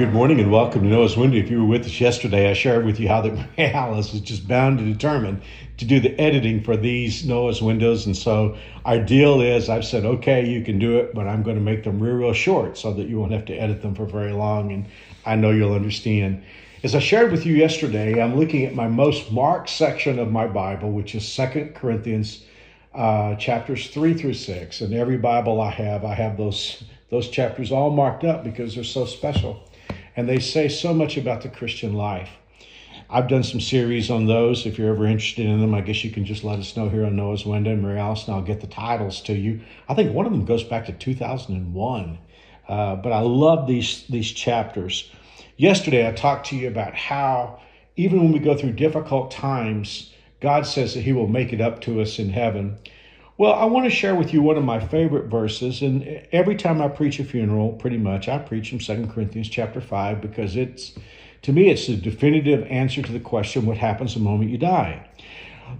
Good morning and welcome to Noah's Window. If you were with us yesterday, I shared with you how that Alice is just bound and determined to do the editing for these Noah's Windows. And so our deal is I've said, okay, you can do it, but I'm going to make them real, real short so that you won't have to edit them for very long. And I know you'll understand. As I shared with you yesterday, I'm looking at my most marked section of my Bible, which is Second Corinthians uh, chapters 3 through 6. And every Bible I have, I have those those chapters all marked up because they're so special and they say so much about the Christian life. I've done some series on those. If you're ever interested in them, I guess you can just let us know here on Noah's Window and Mary and I'll get the titles to you. I think one of them goes back to 2001. Uh, but I love these these chapters. Yesterday, I talked to you about how even when we go through difficult times, God says that He will make it up to us in heaven. Well, I want to share with you one of my favorite verses, and every time I preach a funeral, pretty much, I preach from Second Corinthians chapter 5 because it's, to me, it's the definitive answer to the question, what happens the moment you die?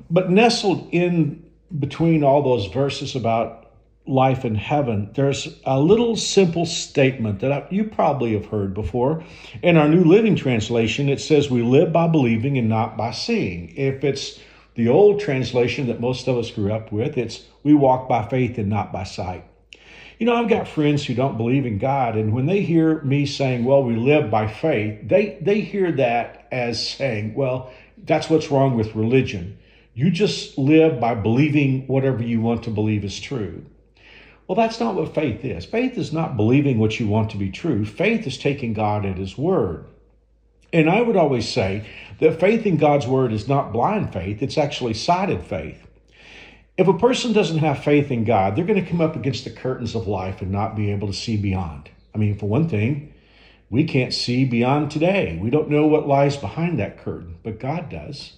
But nestled in between all those verses about life in heaven, there's a little simple statement that I, you probably have heard before. In our New Living Translation, it says, We live by believing and not by seeing. If it's the old translation that most of us grew up with, it's we walk by faith and not by sight. You know, I've got friends who don't believe in God, and when they hear me saying, well, we live by faith, they, they hear that as saying, well, that's what's wrong with religion. You just live by believing whatever you want to believe is true. Well, that's not what faith is. Faith is not believing what you want to be true. Faith is taking God at His word. And I would always say that faith in God's word is not blind faith, it's actually sighted faith. If a person doesn't have faith in God, they're going to come up against the curtains of life and not be able to see beyond. I mean, for one thing, we can't see beyond today. We don't know what lies behind that curtain, but God does.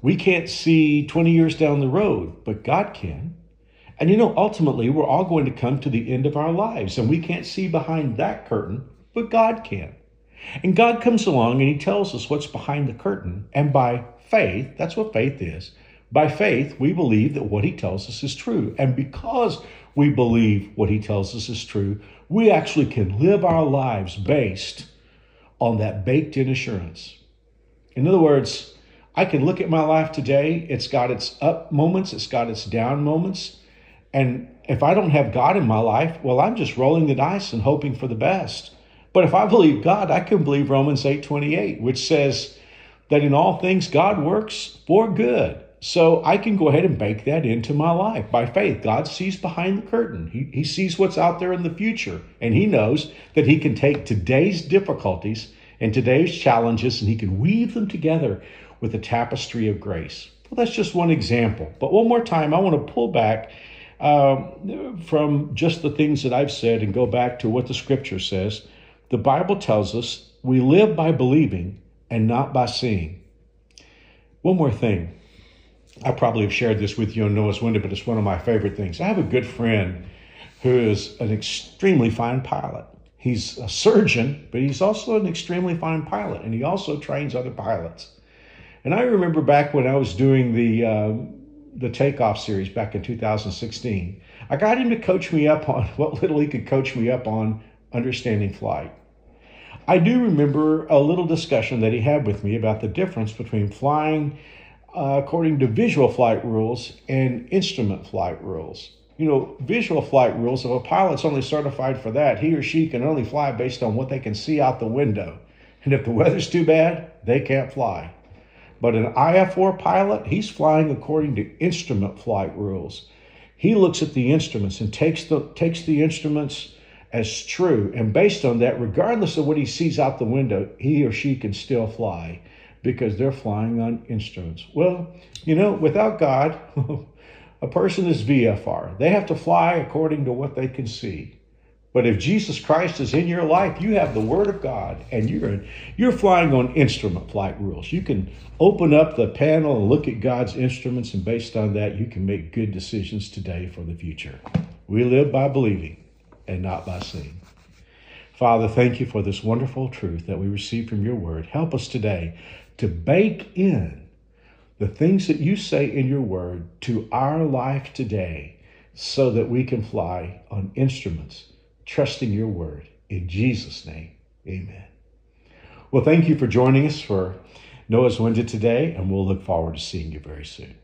We can't see 20 years down the road, but God can. And you know, ultimately, we're all going to come to the end of our lives, and we can't see behind that curtain, but God can. And God comes along and He tells us what's behind the curtain. And by faith, that's what faith is. By faith, we believe that what He tells us is true. And because we believe what He tells us is true, we actually can live our lives based on that baked in assurance. In other words, I can look at my life today, it's got its up moments, it's got its down moments. And if I don't have God in my life, well, I'm just rolling the dice and hoping for the best. But if I believe God, I can believe Romans 8:28, which says that in all things God works for good. So I can go ahead and bake that into my life by faith. God sees behind the curtain. He, he sees what's out there in the future. And he knows that he can take today's difficulties and today's challenges and he can weave them together with a tapestry of grace. Well, that's just one example. But one more time, I want to pull back um, from just the things that I've said and go back to what the scripture says. The Bible tells us we live by believing and not by seeing. One more thing. I probably have shared this with you on Noah's Window, but it's one of my favorite things. I have a good friend who is an extremely fine pilot. He's a surgeon, but he's also an extremely fine pilot, and he also trains other pilots. And I remember back when I was doing the uh, the takeoff series back in 2016, I got him to coach me up on what little he could coach me up on understanding flight. I do remember a little discussion that he had with me about the difference between flying uh, according to visual flight rules and instrument flight rules. You know, visual flight rules, if a pilot's only certified for that, he or she can only fly based on what they can see out the window. And if the weather's too bad, they can't fly. But an IFR pilot, he's flying according to instrument flight rules. He looks at the instruments and takes the, takes the instruments as true. And based on that, regardless of what he sees out the window, he or she can still fly because they're flying on instruments. Well, you know, without God, a person is VFR. They have to fly according to what they can see. But if Jesus Christ is in your life, you have the Word of God, and you're in, you're flying on instrument flight rules. You can open up the panel and look at God's instruments, and based on that, you can make good decisions today for the future. We live by believing and not by seeing. Father, thank you for this wonderful truth that we receive from your word. Help us today to bake in the things that you say in your word to our life today so that we can fly on instruments, trusting your word. In Jesus' name, amen. Well, thank you for joining us for Noah's Window today, and we'll look forward to seeing you very soon.